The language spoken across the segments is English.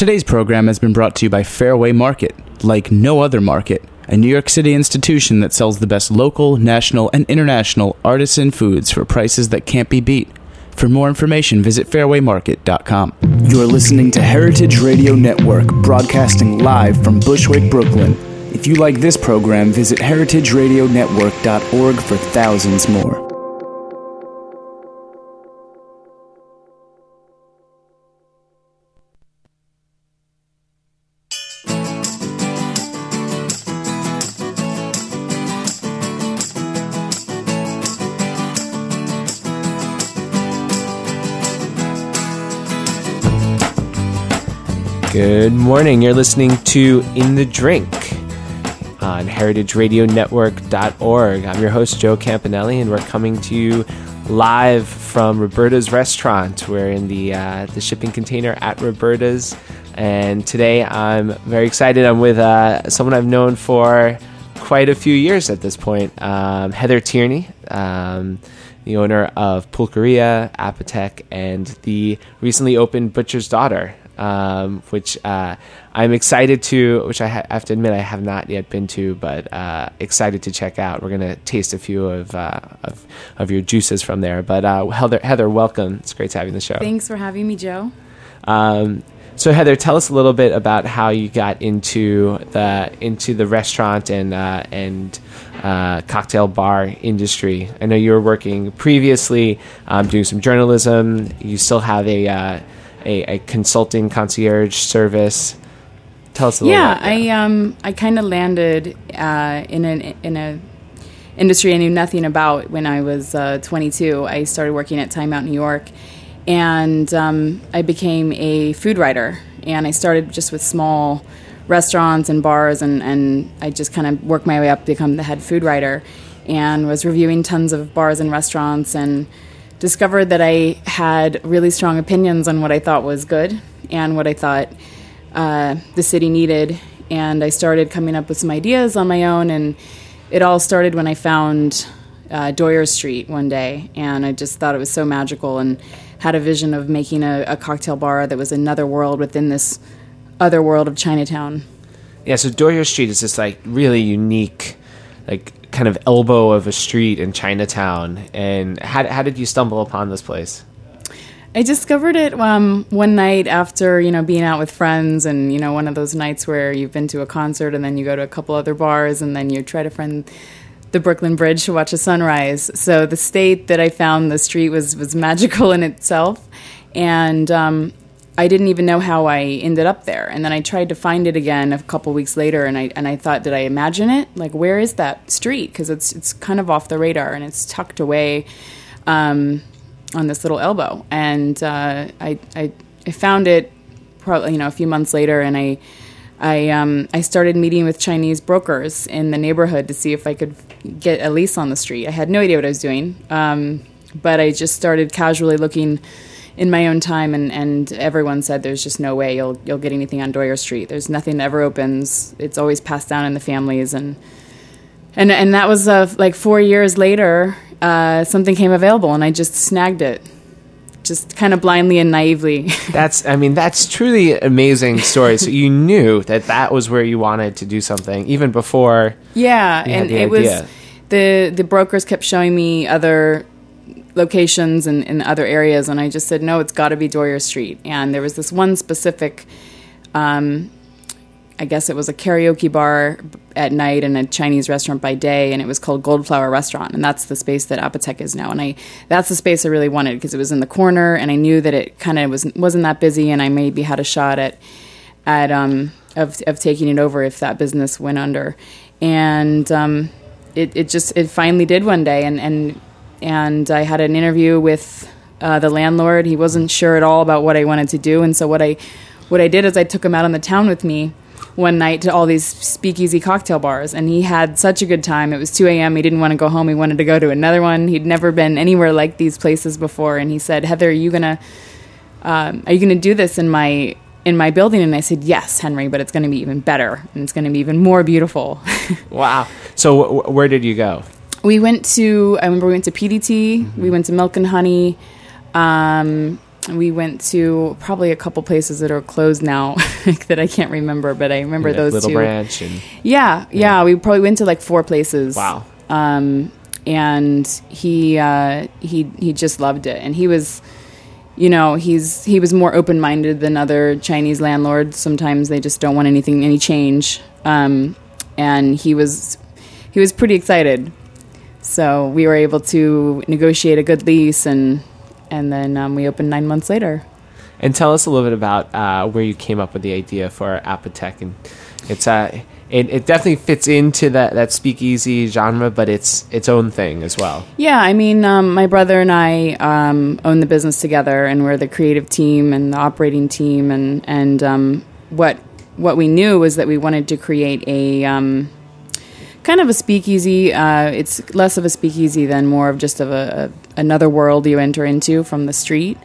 Today's program has been brought to you by Fairway Market, like no other market, a New York City institution that sells the best local, national, and international artisan foods for prices that can't be beat. For more information, visit fairwaymarket.com. You're listening to Heritage Radio Network, broadcasting live from Bushwick, Brooklyn. If you like this program, visit heritageradionetwork.org for thousands more. Morning. You're listening to In the Drink on heritageradionetwork.org. I'm your host, Joe Campanelli, and we're coming to you live from Roberta's restaurant. We're in the, uh, the shipping container at Roberta's, and today I'm very excited. I'm with uh, someone I've known for quite a few years at this point, um, Heather Tierney. Um, the owner of Pulqueria, Apotek, and the recently opened Butcher's Daughter um, which uh, I'm excited to, which I, ha- have to admit I have not yet been to, but uh, excited to check out. We're gonna taste a few of uh, of, of, your juices from there. But uh, Heather, Heather, welcome. It's great to have you on the show. Thanks for having me, Joe. Um, so Heather, tell us a little bit about how you got into the into the restaurant and uh, and uh, cocktail bar industry. I know you were working previously um, doing some journalism. You still have a uh, a, a consulting concierge service. Tell us a little. Yeah, I um I kind of landed uh, in an in a industry I knew nothing about when I was uh, 22. I started working at Time Out New York, and um, I became a food writer. And I started just with small restaurants and bars, and, and I just kind of worked my way up to become the head food writer, and was reviewing tons of bars and restaurants and discovered that I had really strong opinions on what I thought was good and what I thought uh, the city needed. And I started coming up with some ideas on my own. And it all started when I found uh, Doyer Street one day. And I just thought it was so magical and had a vision of making a, a cocktail bar that was another world within this other world of Chinatown. Yeah, so Doyer Street is this like really unique, like kind of elbow of a street in Chinatown. And how, how did you stumble upon this place? I discovered it um, one night after you know being out with friends, and you know one of those nights where you've been to a concert and then you go to a couple other bars, and then you try to find the Brooklyn Bridge to watch a sunrise. So the state that I found the street was was magical in itself, and um, I didn't even know how I ended up there. And then I tried to find it again a couple weeks later, and I and I thought, did I imagine it? Like, where is that street? Because it's it's kind of off the radar and it's tucked away um, on this little elbow. And uh, I, I I found it probably you know a few months later, and I. I um, I started meeting with Chinese brokers in the neighborhood to see if I could get a lease on the street. I had no idea what I was doing, um, but I just started casually looking in my own time, and, and everyone said there's just no way you'll you'll get anything on Doyer Street. There's nothing that ever opens. It's always passed down in the families, and and and that was uh, like four years later. Uh, something came available, and I just snagged it, just kind of blindly and naively. that's I mean that's truly amazing story. so you knew that that was where you wanted to do something even before. Yeah, and it idea. was the the brokers kept showing me other locations and in other areas, and I just said, no, it's got to be Doyer Street. And there was this one specific, um, I guess it was a karaoke bar at night and a Chinese restaurant by day, and it was called Goldflower Restaurant, and that's the space that Apotek is now. And I, that's the space I really wanted because it was in the corner, and I knew that it kind of was wasn't that busy, and I maybe had a shot at, at um, of of taking it over if that business went under, and um, it it just it finally did one day, and and and I had an interview with uh, the landlord. He wasn't sure at all about what I wanted to do, and so what I what I did is I took him out on the town with me one night to all these speakeasy cocktail bars, and he had such a good time. It was 2 a.m. He didn't want to go home. He wanted to go to another one. He'd never been anywhere like these places before, and he said, "Heather, are you gonna um, are you gonna do this in my in my building?" And I said, "Yes, Henry, but it's going to be even better, and it's going to be even more beautiful." wow! So, w- where did you go? We went to I remember we went to PDT, mm-hmm. we went to Milk and Honey, um, we went to probably a couple places that are closed now that I can't remember, but I remember Like those Little two. Branch and Yeah, yeah, we probably went to like four places. wow. Um, and he uh, he he just loved it, and he was, you know, he's he was more open minded than other Chinese landlords. Sometimes they just don't want anything any change. Um, and he was he was pretty excited. So we were able to negotiate a good lease, and and then um, we opened nine months later. And tell us a little bit about uh, where you came up with the idea for Apotek, and it's uh, it, it definitely fits into that, that speakeasy genre, but it's its own thing as well. Yeah, I mean, um, my brother and I um, own the business together, and we're the creative team and the operating team. And and um, what what we knew was that we wanted to create a um, kind of a speakeasy. Uh, it's less of a speakeasy than more of just of a, a another world you enter into from the street.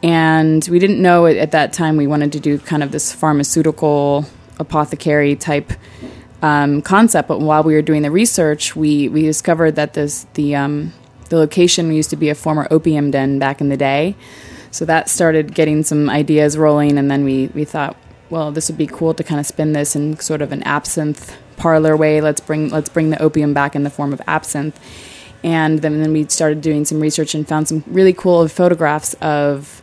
And we didn't know at, at that time we wanted to do kind of this pharmaceutical apothecary type um, concept. But while we were doing the research, we, we discovered that this the um, the location used to be a former opium den back in the day. So that started getting some ideas rolling, and then we, we thought, well, this would be cool to kind of spin this in sort of an absinthe parlor way. Let's bring let's bring the opium back in the form of absinthe. And then, then we started doing some research and found some really cool photographs of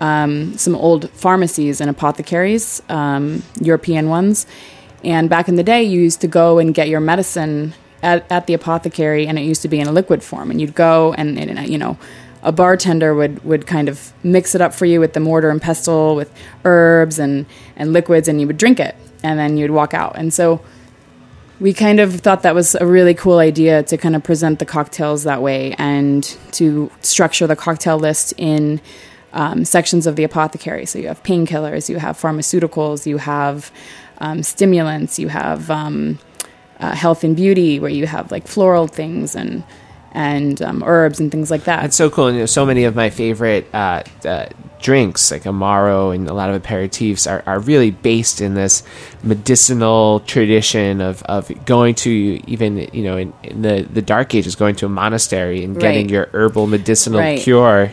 um, some old pharmacies and apothecaries, um, European ones. And back in the day, you used to go and get your medicine at, at the apothecary, and it used to be in a liquid form. And you'd go, and, and you know, a bartender would, would kind of mix it up for you with the mortar and pestle, with herbs and, and liquids, and you would drink it, and then you'd walk out. And so we kind of thought that was a really cool idea to kind of present the cocktails that way and to structure the cocktail list in um, sections of the apothecary. So you have painkillers, you have pharmaceuticals, you have um, stimulants, you have um, uh, health and beauty, where you have like floral things and and um, herbs and things like that. It's so cool. And you know, so many of my favorite uh, uh, drinks, like Amaro and a lot of aperitifs, are, are really based in this medicinal tradition of, of going to even, you know, in, in the, the dark ages, going to a monastery and getting Right. your herbal medicinal Right. cure.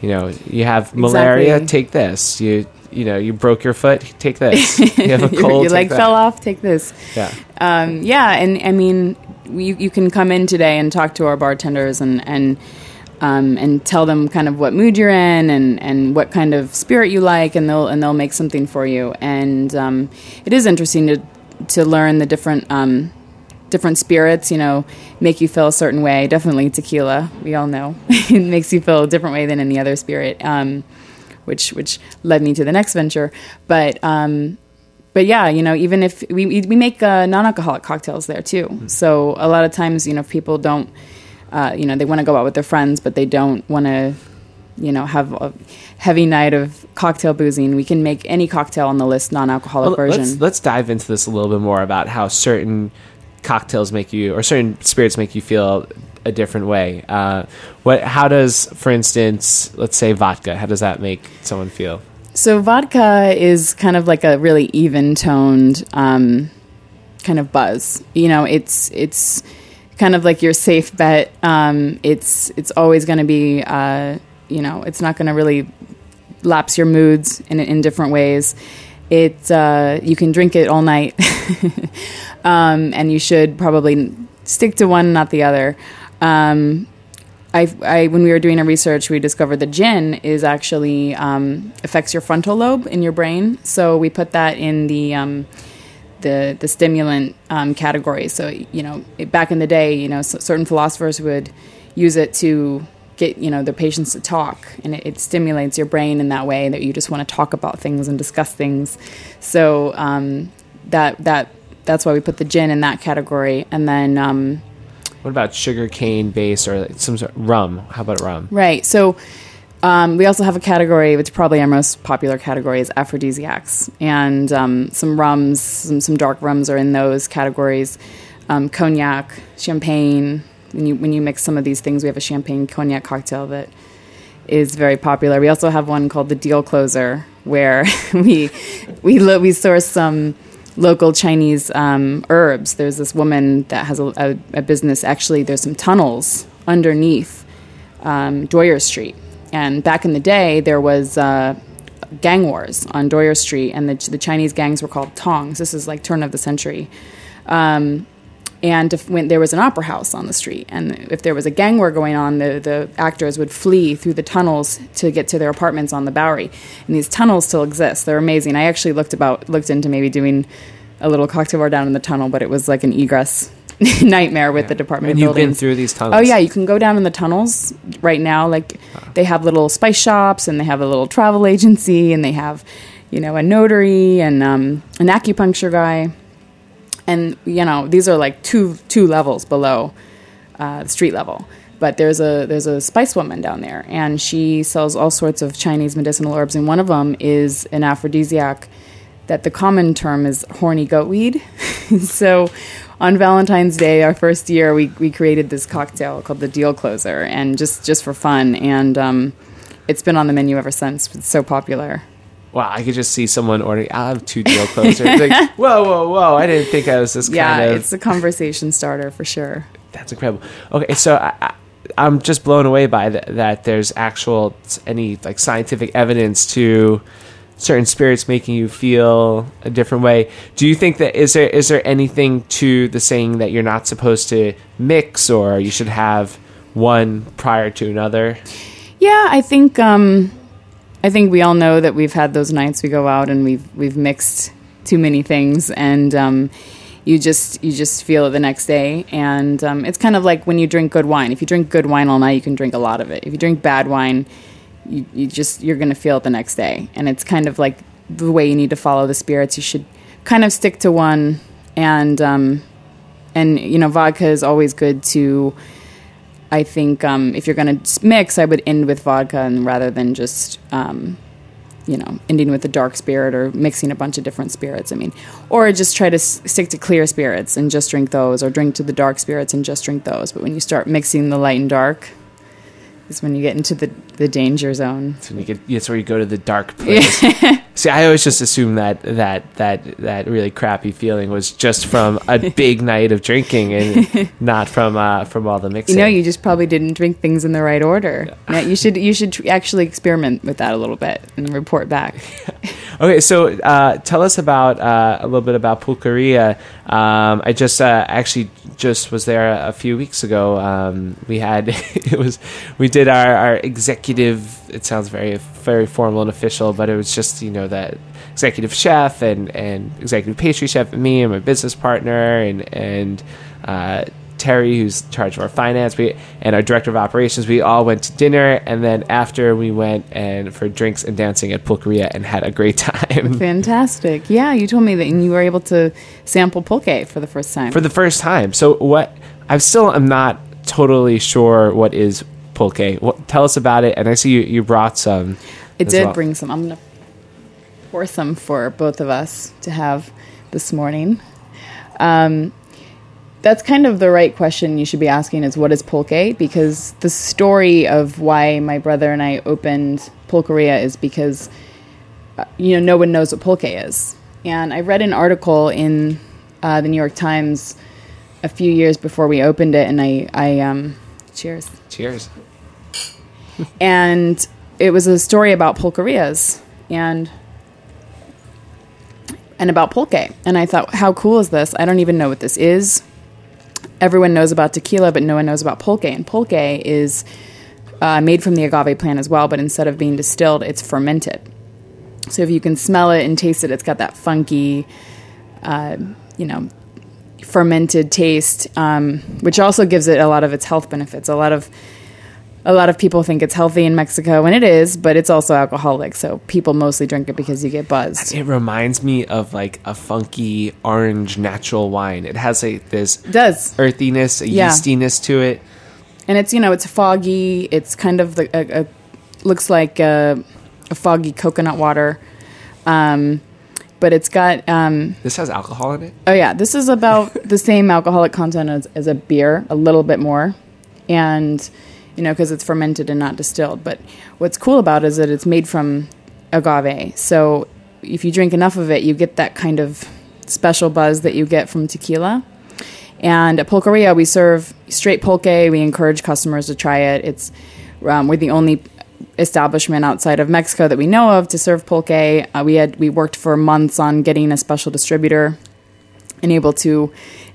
You know, you have malaria, Exactly. take this. You you know, you broke your foot, take this. You have a cold, your take leg that. fell off, take this. Yeah. Um, yeah, and I mean, you, you can come in today and talk to our bartenders and and um, and tell them kind of what mood you're in and, and what kind of spirit you like, and they'll and they'll make something for you. And um, it is interesting to to learn the different um, different spirits. You know, make you feel a certain way. Definitely tequila. We all know it makes you feel a different way than any other spirit. Which which led me to the next venture, but. Um, but yeah, you know, even if we we make uh, non-alcoholic cocktails there too. So a lot of times, you know, people don't, uh, you know, they want to go out with their friends, but they don't want to, you know, have a heavy night of cocktail boozing. We can make any cocktail on the list non-alcoholic Well, version. Let's, let's dive into this a little bit more about how certain cocktails make you, or certain spirits make you feel a different way. Uh, what? How does, for instance, let's say vodka? How does that make someone feel? So vodka is kind of like a really even toned um, kind of buzz. You know, it's it's kind of like your safe bet. Um, it's it's always going to be uh, you know it's not going to really lapse your moods in in different ways. It uh, you can drink it all night, um, and you should probably stick to one, not the other. Um, I, I, when we were doing our research, we discovered that gin is actually um, affects your frontal lobe in your brain. So we put that in the um, the the stimulant um, category. So you know, it, back in the day, you know, c- certain philosophers would use it to get you know their patients to talk, and it, it stimulates your brain in that way that you just want to talk about things and discuss things. So um, that that that's why we put the gin in that category, and then. Um, What about sugar cane base or some sort of rum? How about rum? Right. So um, we also have a category, which probably our most popular category is aphrodisiacs, and um, some rums, some, some dark rums are in those categories. Um, cognac, champagne. When you when you mix some of these things, we have a champagne cognac cocktail that is very popular. We also have one called the Deal Closer, where we we lo- we source some local Chinese um, herbs. There's this woman that has a, a, a business. Actually, there's some tunnels underneath um, Doyer Street, And back in the day, there was uh, gang wars on Doyer Street, and the, the Chinese gangs were called Tongs. This is like turn of the century. Um, and if, when there was an opera house on the street, and if there was a gang war going on, the, the actors would flee through the tunnels to get to their apartments on the Bowery. And these tunnels still exist; they're amazing. I actually looked about looked into maybe doing a little cocktail bar down in the tunnel, but it was like an egress nightmare with the Department And of you've been through these tunnels. Oh yeah, you can go down in the tunnels right now. Like they have little spice shops, and they have a little travel agency, and they have, you know, a notary and um, an acupuncture guy, and you know these are like two two levels below uh, street level. But there's a there's a spice woman down there, and she sells all sorts of Chinese medicinal herbs, and one of them is an aphrodisiac that the common term is horny goat weed so on Valentine's Day, our first year, we, we created this cocktail called the Deal Closer, and just, just for fun. And um, it's been on the menu ever since. It's so popular. Wow, I could just see someone ordering. I'll have two deal closers. like, whoa, whoa, whoa! I didn't think I was this Yeah, kind of. it's a conversation starter for sure. That's incredible. Okay, so I, I, I'm just blown away by th- that. There's actual any like scientific evidence to certain spirits making you feel a different way. Do you think that is there is there anything to the saying that you're not supposed to mix or you should have one prior to another? Yeah, I think um, I think we all know that we've had those nights we go out and we've we've mixed too many things, and um, you just you just feel it the next day. And um, it's kind of like when you drink good wine. If you drink good wine all night, you can drink a lot of it. If you drink bad wine, you, you just you're going to feel it the next day. And it's kind of like the way you need to follow the spirits. You should kind of stick to one, and um, and you know vodka is always good to. I think um, if you're going to mix, I would end with vodka and rather than just, um, you know, ending with a dark spirit or mixing a bunch of different spirits. I mean, or just try to s- stick to clear spirits and just drink those, or drink to the dark spirits and just drink those. But when you start mixing the light and dark, is when you get into the, the danger zone. So you get, that's where you go to the dark place. See, I always just assumed that that that that really crappy feeling was just from a big night of drinking and not from uh, from all the mixing. You know, you just probably didn't drink things in the right order. Yeah, you should you should tr- actually experiment with that a little bit and report back. Okay, so uh, tell us about uh, a little bit about Pulqueria. Um, I just uh, actually just was there a few weeks ago. Um, we had it was we did our, our executive. It sounds very very formal and official, but it was just you know that executive chef and and executive pastry chef and me and my business partner and and. Uh, Terry, who's in charge of our finance, we and our director of operations, we all went to dinner, and then after we went and for drinks and dancing at Pulqueria and had a great time Fantastic. Yeah, you told me that you were able to sample pulque for the first time. for the first time. So what? I still am not totally sure what is pulque. What, tell us about it. And I see you, you brought some. it did well. bring some. I'm going to pour some for both of us to have this morning. Um, that's kind of the right question you should be asking is what is pulque? Because the story of why my brother and I opened Pulqueria is because uh, you know no one knows what pulque is. And I read an article in uh, the New York Times a few years before we opened it, and I, I um, cheers Cheers. and it was a story about pulquerias and and about pulque. And I thought, how cool is this? I don't even know what this is. Everyone knows about tequila, but no one knows about pulque. And pulque is uh, made from the agave plant as well, but instead of being distilled, it's fermented. So if you can smell it and taste it, it's got that funky, uh, you know, fermented taste, um, which also gives it a lot of its health benefits. A lot of a lot of people think it's healthy in Mexico, and it is, but it's also alcoholic. So people mostly drink it because you get buzzed. It reminds me of like a funky orange natural wine. It has like this It does, earthiness, a Yeah. yeastiness to it. and it's you know it's foggy. It's kind of the a, a, looks like a, a foggy coconut water, um, but it's got um, This has alcohol in it. Oh yeah, this is about the same alcoholic content as, as a beer, a little bit more, and you know because it's fermented and not distilled. But what's cool about it is that it's made from agave. So if you drink enough of it, you get that kind of special buzz that you get from tequila. And at Pulqueria, we serve straight pulque. We encourage customers to try it. It's um, we're the only establishment outside of Mexico that we know of to serve pulque. Uh, we had we worked for months on getting a special distributor and able to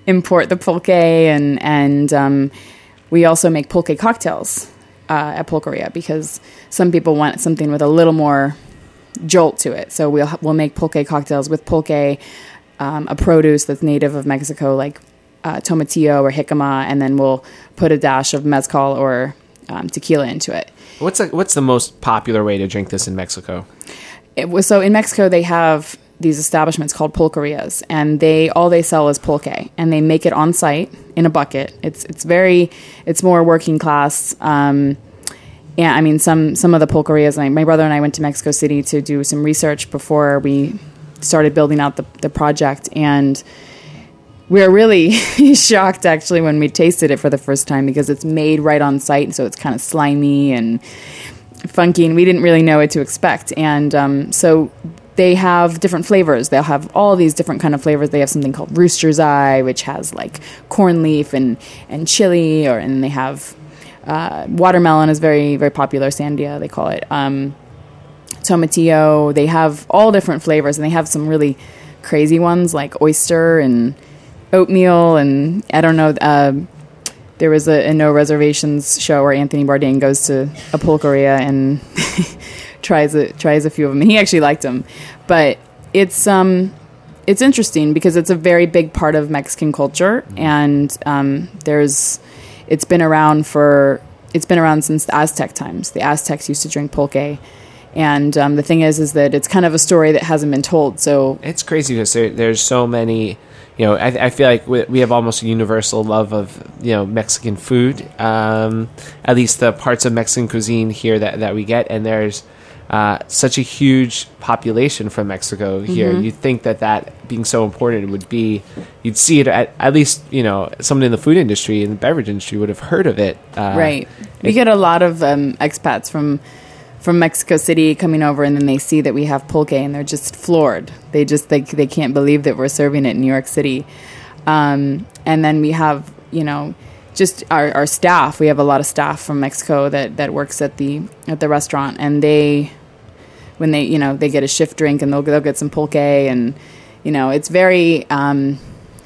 import the pulque and and um, we also make pulque cocktails uh, at Pulqueria because some people want something with a little more jolt to it. So we'll we'll make pulque cocktails with pulque, um, a produce that's native of Mexico, like uh, tomatillo or jicama, and then we'll put a dash of mezcal or um, tequila into it. What's the, what's the most popular way to drink this in Mexico? It was so in Mexico they have these establishments called pulquerias, and they all they sell is pulque, and they make it on site in a bucket. It's it's very it's more working class. Um, yeah, I mean some some of the pulquerias. My, my brother and I went to Mexico City to do some research before we started building out the the project, and we were really shocked actually when we tasted it for the first time because it's made right on site, so it's kind of slimy and funky, and we didn't really know what to expect. And um, so they have different flavors. They'll have all these different kind of flavors. They have something called Rooster's Eye, which has like corn leaf and and chili, or and they have uh, watermelon is very very popular. Sandia they call it. Um, tomatillo. They have all different flavors, and they have some really crazy ones like oyster and oatmeal, and I don't know. Uh, there was a, a, no reservations show where Anthony Bourdain goes to a pulqueria and tries a, tries a few of them, and he actually liked them. But it's um it's interesting because it's a very big part of Mexican culture, and um, there's it's been around for it's been around since the Aztec times. The Aztecs used to drink pulque. And um, the thing is, is that it's kind of a story that hasn't been told. So it's crazy because there, there's so many you know, I, I, feel like we have almost a universal love of you know Mexican food. Um, at least the parts of Mexican cuisine here that, that we get, and there's uh, such a huge population from Mexico here. Mm-hmm. You'd think that that being so important would be, you'd see it at, at least, you know, someone in the food industry and the beverage industry would have heard of it. Uh, right. We get a lot of um, expats from from Mexico City coming over, and then they see that we have pulque, and they're just floored. They just they they can't believe that we're serving it in New York City. Um, and then we have you know just our, our staff. We have a lot of staff from Mexico that that works at the at the restaurant, and they when they you know they get a shift drink and they'll they'll get some pulque, and you know it's very um,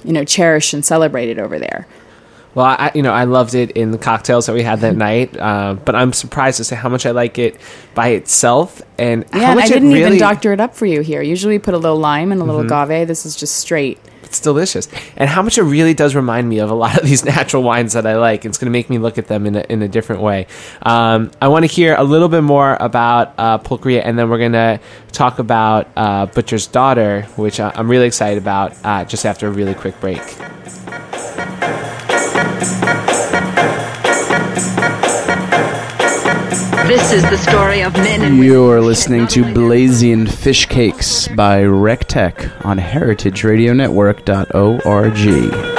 you know cherished and celebrated over there. Well, I, you know, I loved it in the cocktails that we had that night, uh, but I'm surprised to say how much I like it by itself and yeah, how much I didn't really, even doctor it up for you here. Usually, we put a little lime and a little mm-hmm. agave. This is just straight. It's delicious, and how much it really does remind me of a lot of these natural wines that I like. It's going to make me look at them in a, in a different way. Um, I want to hear a little bit more about uh, Pulqueria, and then we're going to talk about uh, Butcher's Daughter, which I'm really excited about. Uh, just after a really quick break. This is the story of men and women. You're listening to Blazian Fish Cakes by RecTech on heritageradionetwork.org.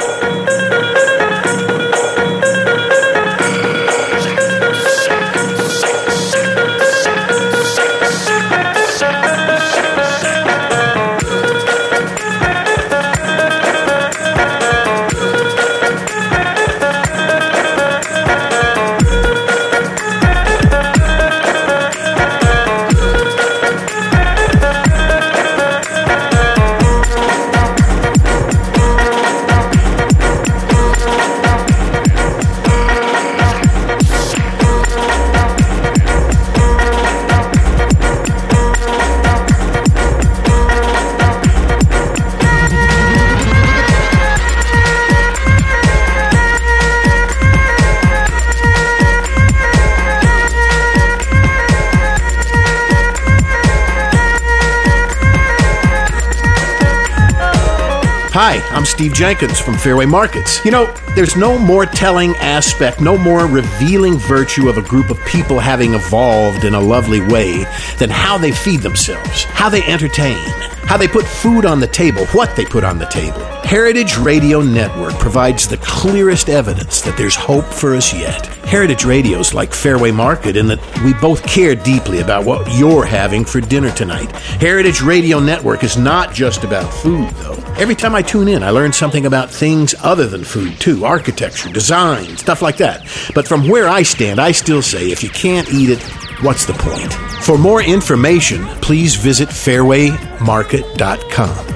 Steve Jenkins from Fairway Markets. You know, there's no more telling aspect, no more revealing virtue of a group of people having evolved in a lovely way than how they feed themselves, how they entertain, how they put food on the table, what they put on the table. Heritage Radio Network provides the clearest evidence that there's hope for us yet. Heritage Radio's like Fairway Market in that we both care deeply about what you're having for dinner tonight. Heritage Radio Network is not just about food, though. Every time I tune in, I learn something about things other than food, too architecture, design, stuff like that. But from where I stand, I still say if you can't eat it, what's the point? For more information, please visit fairwaymarket.com.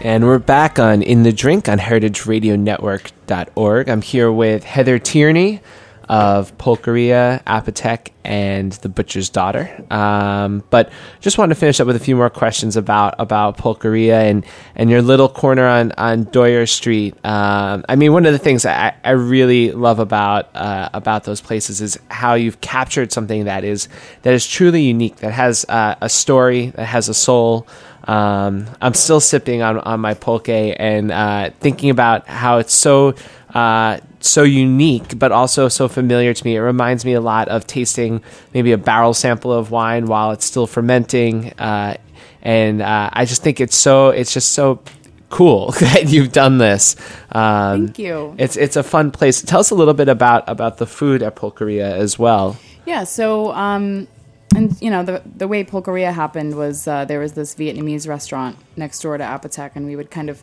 And we're back on In the Drink on heritageradionetwork.org. I'm here with Heather Tierney of Pulqueria, Apotek, and The Butcher's Daughter. Um, but just wanted to finish up with a few more questions about about Pulqueria and, and your little corner on, on Doyer Street. Um, I mean, one of the things I, I really love about uh, about those places is how you've captured something that is that is truly unique, that has uh, a story, that has a soul. Um, I'm still sipping on, on my pulque and uh, thinking about how it's so uh, so unique, but also so familiar to me. It reminds me a lot of tasting maybe a barrel sample of wine while it's still fermenting, uh, and uh, I just think it's so it's just so cool that you've done this. Um, Thank you. It's it's a fun place. Tell us a little bit about about the food at Pulqueria as well. Yeah, so um, and you know the the way Pulqueria happened was uh, there was this Vietnamese restaurant next door to Apotek, and we would kind of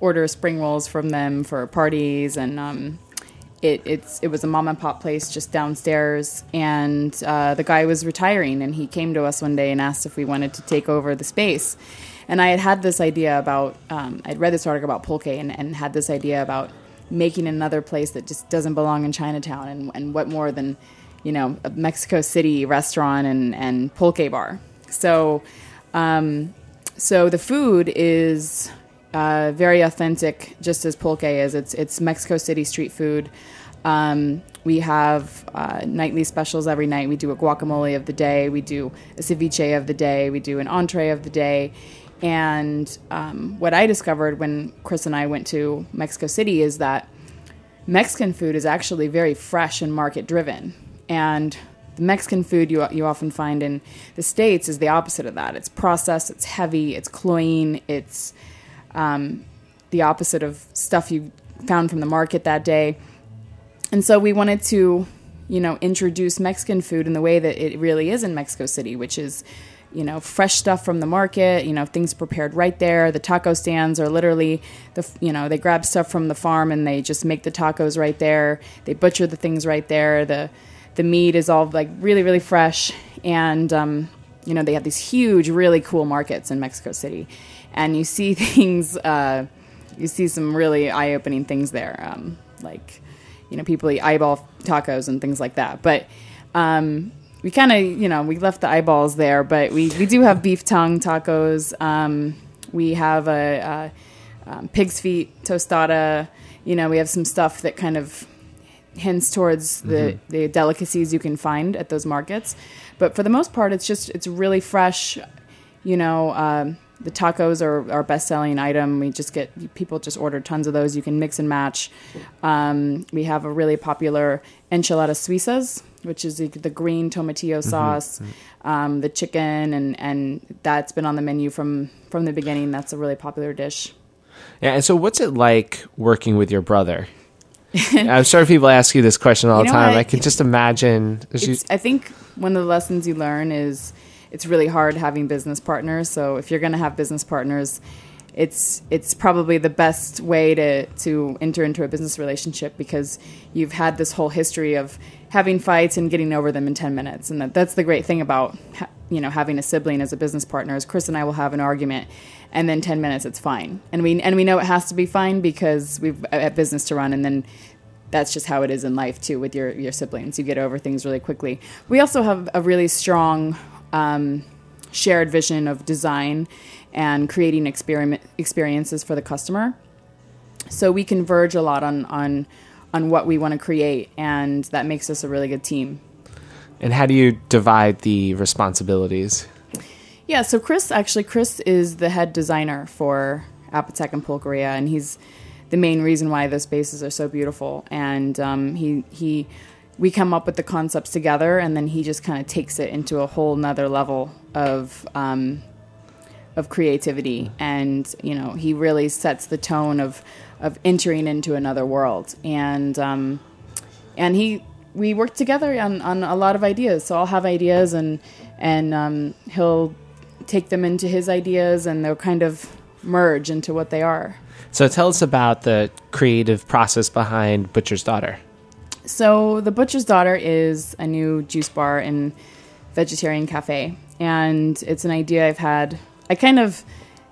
order spring rolls from them for parties, and um, it it's it was a mom and pop place just downstairs, and uh, the guy was retiring, and he came to us one day and asked if we wanted to take over the space, and I had had this idea about um, I'd read this article about pulque and, and had this idea about making another place that just doesn't belong in Chinatown, and and what more than you know, a Mexico City restaurant and, and pulque bar. So, um, so the food is uh, very authentic, just as pulque is. It's it's Mexico City street food. Um, we have uh, nightly specials every night. We do a guacamole of the day. We do a ceviche of the day. We do an entree of the day. And um, what I discovered when Chris and I went to Mexico City is that Mexican food is actually very fresh and market driven. And the Mexican food you, you often find in the States is the opposite of that. It's processed, it's heavy, it's cloying, it's um, the opposite of stuff you found from the market that day. And so we wanted to, you know, introduce Mexican food in the way that it really is in Mexico City, which is, you know, fresh stuff from the market, you know, things prepared right there. The taco stands are literally the, you know, they grab stuff from the farm and they just make the tacos right there. They butcher the things right there. The, the meat is all like really, really fresh. And, um, you know, they have these huge, really cool markets in Mexico City. And you see things, uh, you see some really eye opening things there. Um, like, you know, people eat eyeball tacos and things like that. But, um, we kind of, you know, we left the eyeballs there, but we, we do have beef tongue tacos. Um, we have a, a um, pig's feet tostada. You know, we have some stuff that kind of hints towards the, the delicacies you can find at those markets. But for the most part, it's just it's really fresh. You know, um, the tacos are our best selling item. We just get people just order tons of those. You can mix and match. Um, we have a really popular enchilada suizas, which is the, the green tomatillo sauce, um, the chicken, and and that's been on the menu from from the beginning. That's a really popular dish. Yeah, and so what's it like working with your brother? I'm sure people ask you this question all You the time. what? I can just imagine. it's, I think one of the lessons you learn is it's really hard having business partners. So if you're going to have business partners, it's it's probably the best way to to enter into a business relationship because you've had this whole history of having fights and getting over them in 10 minutes and that, that's the great thing about you know having a sibling as a business partner is Chris and I will have an argument and then 10 minutes it's fine and we and we know it has to be fine because we've a business to run and then that's just how it is in life too with your your siblings. You get over things really quickly. We also have a really strong um, shared vision of design and creating experiment experiences for the customer. So we converge a lot on on on what we want to create, and that makes us a really good team. and how do you divide the responsibilities? Yeah, so Chris actually Chris is the head designer for Apotek and Pulqueria, and he's the main reason why those spaces are so beautiful. And um, he he we come up with the concepts together, and then he just kind of takes it into a whole nother level of um, of creativity, and you know he really sets the tone of of entering into another world, and um, and he we work together on, on a lot of ideas. So I'll have ideas, and and um, he'll take them into his ideas, and they'll kind of merge into what they are. So tell us about the creative process behind Butcher's Daughter. So the Butcher's Daughter is a new juice bar and vegetarian cafe, and it's an idea I've had. I kind of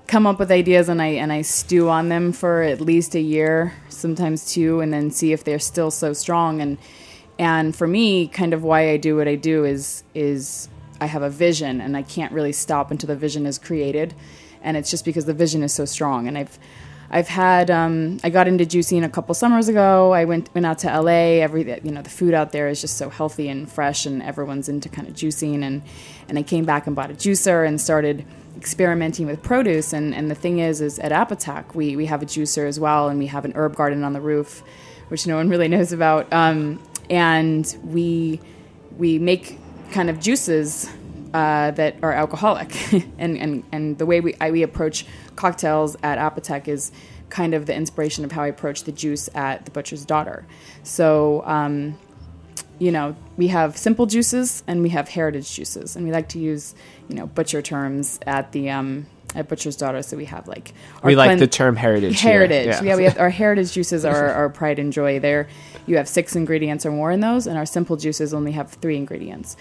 come up with ideas and I and I stew on them for at least a year, sometimes two, and then see if they're still so strong. And and for me, kind of why I do what I do is is I have a vision and I can't really stop until the vision is created, and it's just because the vision is so strong. And I've I've had um, I got into juicing a couple summers ago. I went went out to LA. Every you know the food out there is just so healthy and fresh, and everyone's into kind of juicing. And and I came back and bought a juicer and started experimenting with produce. And, and the thing is, is at Apotek we we have a juicer as well, and we have an herb garden on the roof, which no one really knows about. Um, and we we make kind of juices uh, that are alcoholic, and, and and the way we I, we approach cocktails at Apotek is kind of the inspiration of how I approach the juice at the Butcher's Daughter. So. Um, you know, we have simple juices and we have heritage juices, and we like to use, you know, butcher terms at the um, at Butcher's Daughter. So we have like our We like the term heritage. heritage. Yeah. we have our heritage juices are our pride and joy. There, you have six ingredients or more in those, and our simple juices only have three ingredients.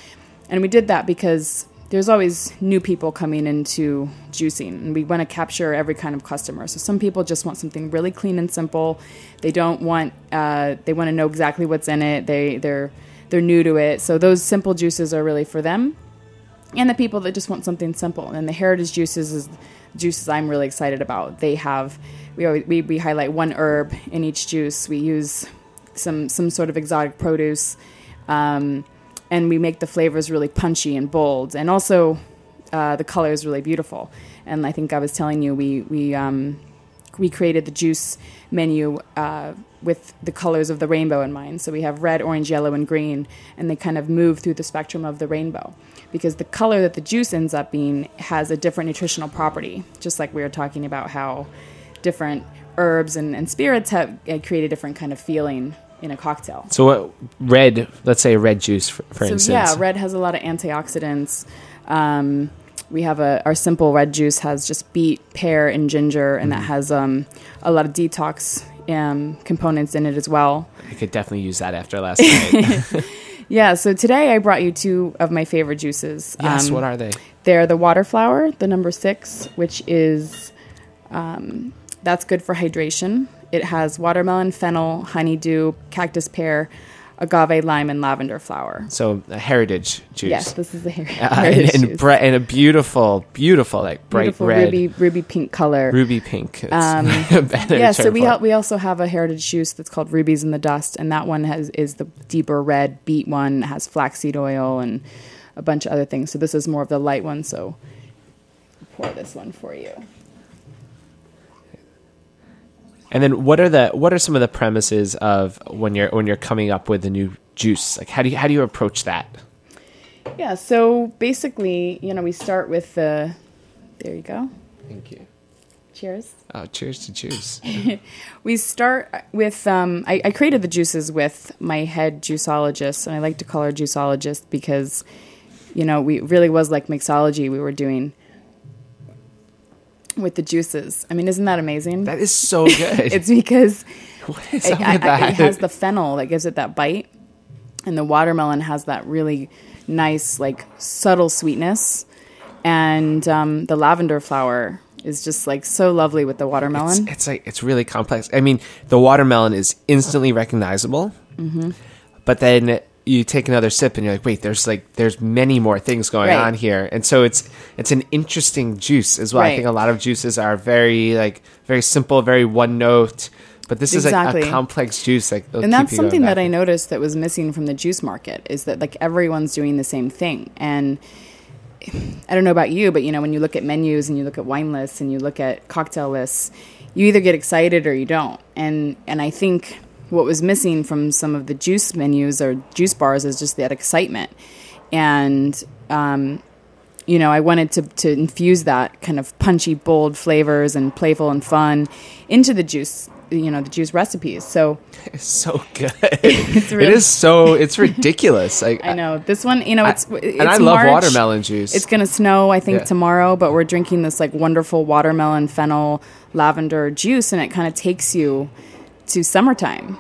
And we did that because there's always new people coming into juicing, and we want to capture every kind of customer. So some people just want something really clean and simple. They don't want. Uh, they want to know exactly what's in it. They they're they're new to it. So those simple juices are really for them and the people that just want something simple. And the heritage juices is juices I'm really excited about. They have we always, we, we highlight one herb in each juice. We use some some sort of exotic produce, um, and we make the flavors really punchy and bold, and also uh, the color is really beautiful. And I think I was telling you we we um, we created the juice menu uh, with the colors of the rainbow in mind. So we have red, orange, yellow, and green, and they kind of move through the spectrum of the rainbow. Because the color that the juice ends up being has a different nutritional property, just like we were talking about how different herbs and, and spirits have uh, create a different kind of feeling in a cocktail. So what red? Let's say a red juice, for, for So instance. yeah, red has a lot of antioxidants. Um, we have a our simple red juice has just beet, pear, and ginger, and Mm-hmm. that has um, a lot of detox um, components in it as well. I could definitely use that after last night. Yeah. So today I brought you two of my favorite juices. yes. Um, what are they? They're the water flower, the number six, which is um, that's good for hydration. It has watermelon, fennel, honeydew, cactus pear, agave, lime, and lavender flower. So a heritage juice. Yes, this is the her- Uh, heritage and, and, bri- and a beautiful, beautiful, like bright Beautiful red, ruby, ruby pink color. ruby pink. Um, a yeah, so we al- we also have a heritage juice that's called Rubies in the Dust, and that one has is the deeper red beet one. It has flaxseed oil and a bunch of other things. So this is more of the light one. So pour this one for you. And then what are the what are some of the premises of when you're when you're coming up with a new juice? Like how do you how do you approach that? Yeah. So basically, you know, we start with the. There you go. Thank you. Cheers. Oh, cheers to juice. We start with. Um, I, I created the juices with my head juiceologist, and I like to call her juiceologist because, you know, we really was like mixology we were doing with the juices. I mean, isn't that amazing? That is so good. it's because what is it, I- I- it has the fennel that gives it that bite, and the watermelon has that really nice, like subtle sweetness, and um, the lavender flower is just like so lovely with the watermelon. It's, it's like it's really complex. I mean, the watermelon is instantly recognizable, Mm-hmm. but then you take another sip and you're like, wait, there's like there's many more things going Right. on here, and so it's it's an interesting juice as well. I think a lot of juices are very like very simple, very one note, but this is like a complex juice. Like and that's something that I noticed that was missing from the juice market is that like everyone's doing the same thing and I don't know about you, but you know when you look at menus and you look at wine lists and you look at cocktail lists, you either get excited or you don't. And and I think what was missing from some of the juice menus or juice bars is just that excitement. And um, you know, I wanted to to infuse that kind of punchy, bold flavors and playful and fun into the juice you know the juice recipes. So It's so good. it's really, it is so. It's ridiculous. Like, I know this one. You know, it's I- it's and I love watermelon juice. It's gonna snow, I think, Yeah. tomorrow. But we're drinking this like wonderful watermelon fennel lavender juice, and it kind of takes you to summertime.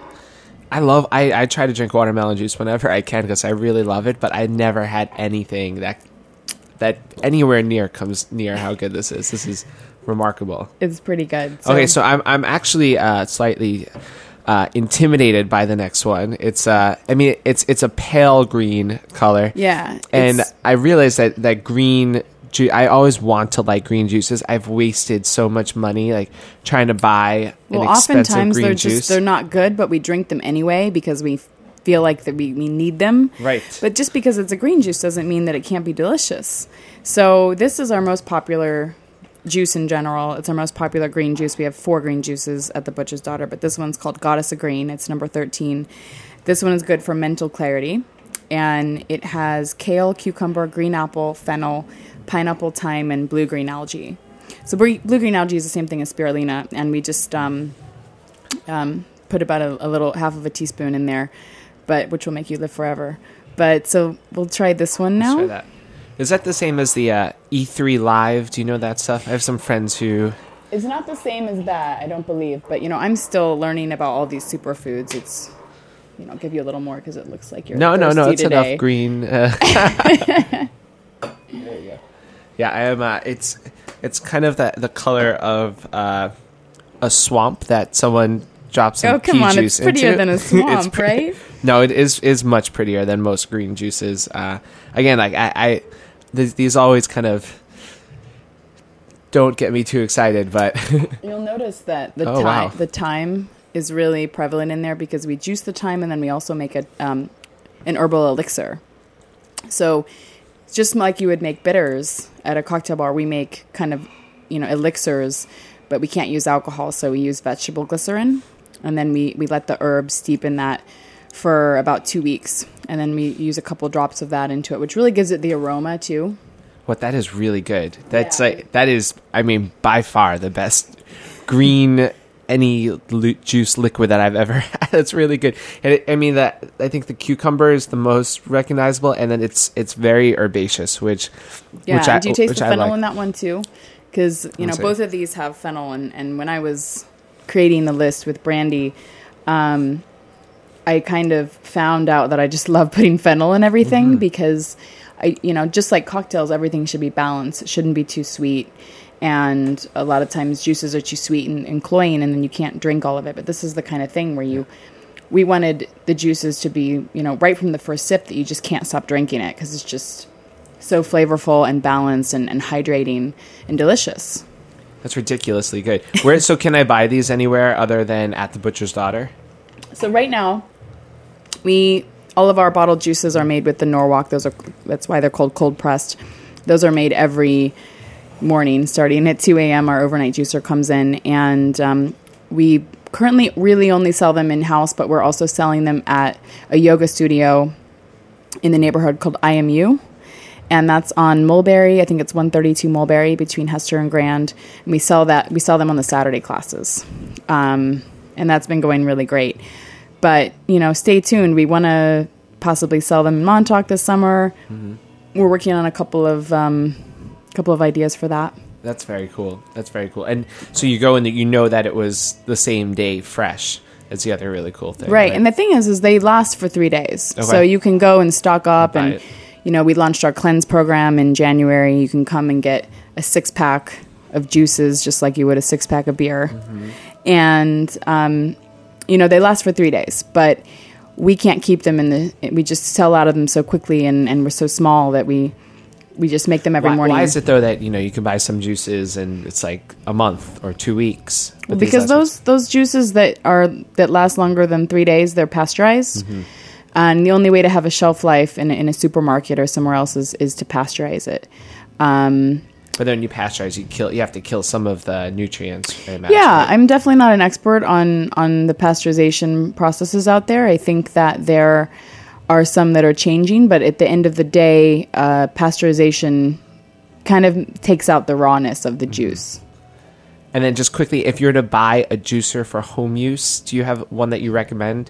I love. I, I try to drink watermelon juice whenever I can because I really love it. But I never had anything that that anywhere near comes near how good this is. This is remarkable. It's pretty good. okay, so I'm I'm actually uh, slightly uh, intimidated by the next one. It's uh, I mean, it's it's a pale green color. yeah, and I realized that that green. Ju- I always want to like green juices. I've wasted so much money like trying to buy well, an expensive oftentimes green they're juice. just they're not good, but we drink them anyway because we feel like that we, we need them. Right. But just because it's a green juice doesn't mean that it can't be delicious. So this is our most popular juice in general. It's our most popular green juice. We have four green juices at the Butcher's Daughter, but this one's called Goddess of Green. It's number 13. This one is good for mental clarity. And it has kale, cucumber, green apple, fennel, pineapple, thyme, and blue green algae. So blue green algae is the same thing as spirulina, and we just um, um, put about a, a little half of a teaspoon in there, but which will make you live forever. But so we'll try this one Let's now. try that. Is that the same as the uh, E3 Live? Do you know that stuff? I have some friends who. It's not the same as that, I don't believe. But you know, I'm still learning about all these superfoods. It's you know, I'll give you a little more because it looks like you're No, no, no. It's today. enough green. Uh, there you go. Yeah, I am. Uh, it's it's kind of the the color of uh, a swamp that someone drops some Oh come pea on, juice it's prettier into. than a It's swamp, pre- right? No, it is is much prettier than most green juices. Uh, again, like I, I these, these always kind of don't get me too excited, but You'll notice that the Oh, time wow. the thyme is really prevalent in there because we juice the thyme and then we also make a um, an herbal elixir. So just like you would make bitters at a cocktail bar, we make kind of you know elixirs, but we can't use alcohol, so we use vegetable glycerin, and then we we let the herbs steep in that for about two weeks, and then we use a couple drops of that into it, which really gives it the aroma too. what that is really good. That's Yeah. like that is, I mean, by far the best green any lu- juice liquid that I've ever had. That's really good. And it, I mean that I think the cucumber is the most recognizable, and then it's it's very herbaceous, which Yeah, which I, do you taste the I fennel like. in that one too? Because you know both of these have fennel, and, and when I was creating the list with Brandy, um, I kind of found out that I just love putting fennel in everything Mm-hmm. because I, you know, just like cocktails, everything should be balanced. It shouldn't be too sweet, and a lot of times juices are too sweet and, and cloying, and then you can't drink all of it. But this is the kind of thing where you. We wanted the juices to be, you know, right from the first sip that you just can't stop drinking it because it's just so flavorful and balanced and, and hydrating and delicious. That's ridiculously good. Where so can I buy these anywhere other than at the butcher's daughter? So right now, we all of our bottled juices are made with the Norwalk. Those are that's why they're called cold pressed. Those are made every morning, starting at two a.m. Our overnight juicer comes in, and um, we currently really only sell them in house, but we're also selling them at a yoga studio in the neighborhood called IMU. And that's on Mulberry. I think it's 132 Mulberry between Hester and Grand. And we sell that. We sell them on the Saturday classes, um, and that's been going really great. But you know, stay tuned. We want to possibly sell them in Montauk this summer. We're working on a couple of um, couple of ideas for that. That's very cool. That's very cool. And so you go in that you know that it was the same day fresh. That's the other really cool thing. Right. And the thing is, is they last for three days, Okay. so you can go and stock up. And it. you know, we launched our cleanse program in January. You can come and get a six pack of juices, just like you would a six pack of beer, Mm-hmm. and um, you know they last for three days, but. We can't keep them in the. We just sell out of them so quickly, and, and we're so small that we we just make them every why, morning. why is it though that you know you can buy some juices and it's like a month or two weeks? these because those those juices that are that last longer than three days they're pasteurized and the only way to have a shelf life in, a- in a supermarket or somewhere else is, is to pasteurize it um, But then you pasteurize, you kill. You have to kill some of the nutrients. I imagine, yeah right? i'm definitely not an expert on on the pasteurization processes out there i think that there are some that are changing but at the end of the day uh, pasteurization kind of takes out the rawness of the juice and then just quickly, if you're to buy a juicer for home use, do you have one that you recommend?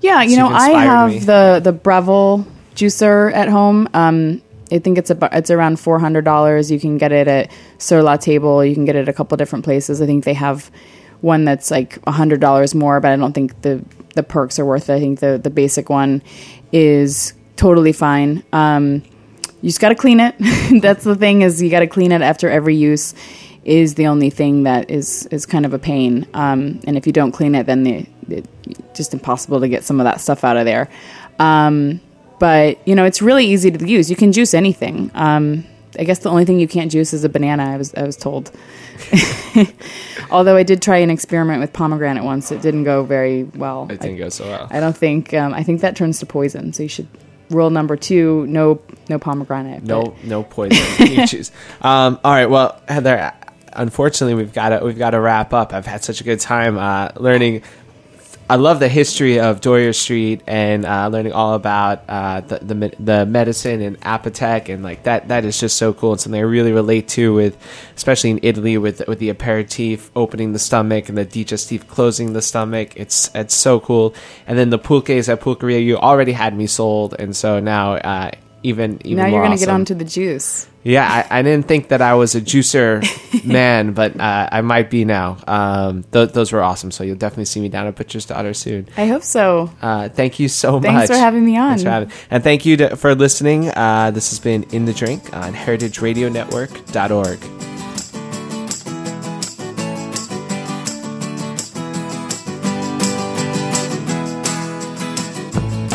Yeah, you So know, I have me. the the Breville juicer at home. Um, I think it's about it's around four hundred dollars. You can get it at Sur La Table. You can get it at a couple different places. I think they have one that's like hundred dollars more, but I don't think the the perks are worth it. I think the the basic one is totally fine. Um, you just got to clean it. That's the thing is you got to clean it after every use. Is the only thing that is is kind of a pain. Um, and if you don't clean it, then the, it, just impossible to get some of that stuff out of there. Um, but you know, it's really easy to use. You can juice anything. Um, I guess the only thing you can't juice is a banana. I was I was told. Although I did try an experiment with pomegranate once, it didn't go very well. It didn't go so well. I don't think. Um, I think that turns to poison. So you should rule number two: no, no pomegranate. No, but- no poison. you choose. Um, all right. Well, Heather, unfortunately, we've got to we've got to wrap up. I've had such a good time uh, learning. I love the history of Doyers Street and uh, learning all about uh, the, the the medicine and Apotek and like that. That is just so cool and something I really relate to with, especially in Italy with with the aperitif opening the stomach and the digestif closing the stomach. It's it's so cool. And then the pulques at Pulqueria, you already had me sold, and so now. Uh, even, even now you're going to to get onto the juice. yeah, I, I didn't think that I was a juicer man, but uh, I might be now. Um, th- those were awesome. So you'll definitely see me down at Butcher's Daughter soon. I hope so. Uh, thank you so Thanks much. Thanks for having me on. Thanks for having- And thank you to, for listening. Uh, this has been In the Drink on heritageradionetwork.org.